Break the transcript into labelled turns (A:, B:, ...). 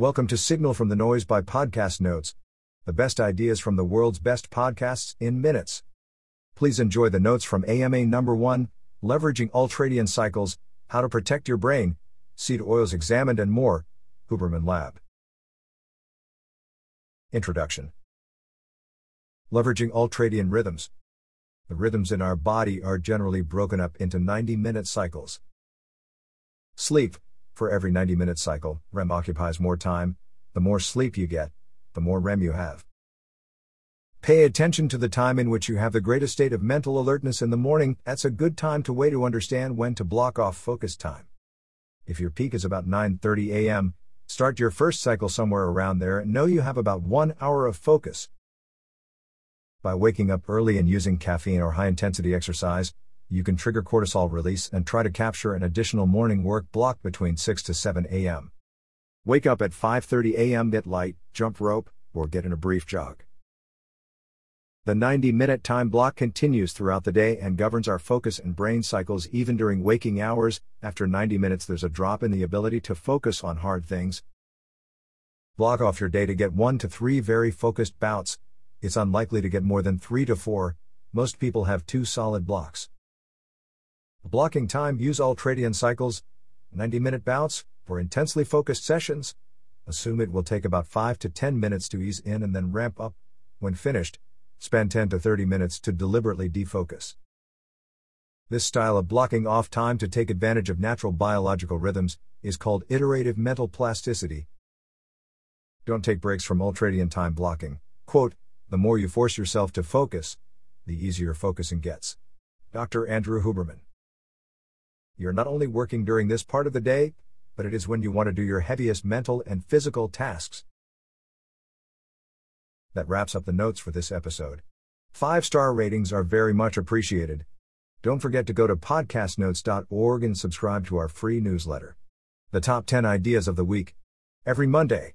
A: Welcome to Signal from the Noise by Podcast Notes, the best ideas from the world's best podcasts in minutes. Please enjoy the notes from AMA number 1, Leveraging Ultradian Cycles, How to Protect Your Brain, Seed Oils Examined and more, Huberman Lab. Introduction Leveraging Ultradian Rhythms. The rhythms in our body are generally broken up into 90 minute cycles. Sleep, for every 90 minute cycle, REM occupies more time. The more sleep you get, the more REM you have. Pay attention to the time in which you have the greatest state of mental alertness in the morning. That's a good time to wait to understand when to block off focus time. If your peak is about 9:30 a.m., start your first cycle somewhere around there and know you have about 1 hour of focus. By waking up early and using caffeine or high intensity exercise, you can trigger cortisol release and try to capture an additional morning work block between 6 to 7 a.m. Wake up at 5:30 a.m., get light, jump rope, or get in a brief jog. The 90-minute time block continues throughout the day and governs our focus and brain cycles even during waking hours. After 90 minutes there's a drop in the ability to focus on hard things. Block off your day to get 1 to 3 very focused bouts. It's unlikely to get more than 3 to 4. Most people have 2 solid blocks. Blocking time use ultradian cycles, 90 minute bouts, for intensely focused sessions. Assume it will take about 5 to 10 minutes to ease in and then ramp up. When finished, spend 10 to 30 minutes to deliberately defocus. This style of blocking off time to take advantage of natural biological rhythms is called iterative mental plasticity. Don't take breaks from ultradian time blocking. Quote, the more you force yourself to focus, the easier focusing gets. Dr. Andrew Huberman you're not only working during this part of the day, but it is when you want to do your heaviest mental and physical tasks. That wraps up the notes for this episode. Five star ratings are very much appreciated. Don't forget to go to podcastnotes.org and subscribe to our free newsletter. The top 10 ideas of the week. Every Monday.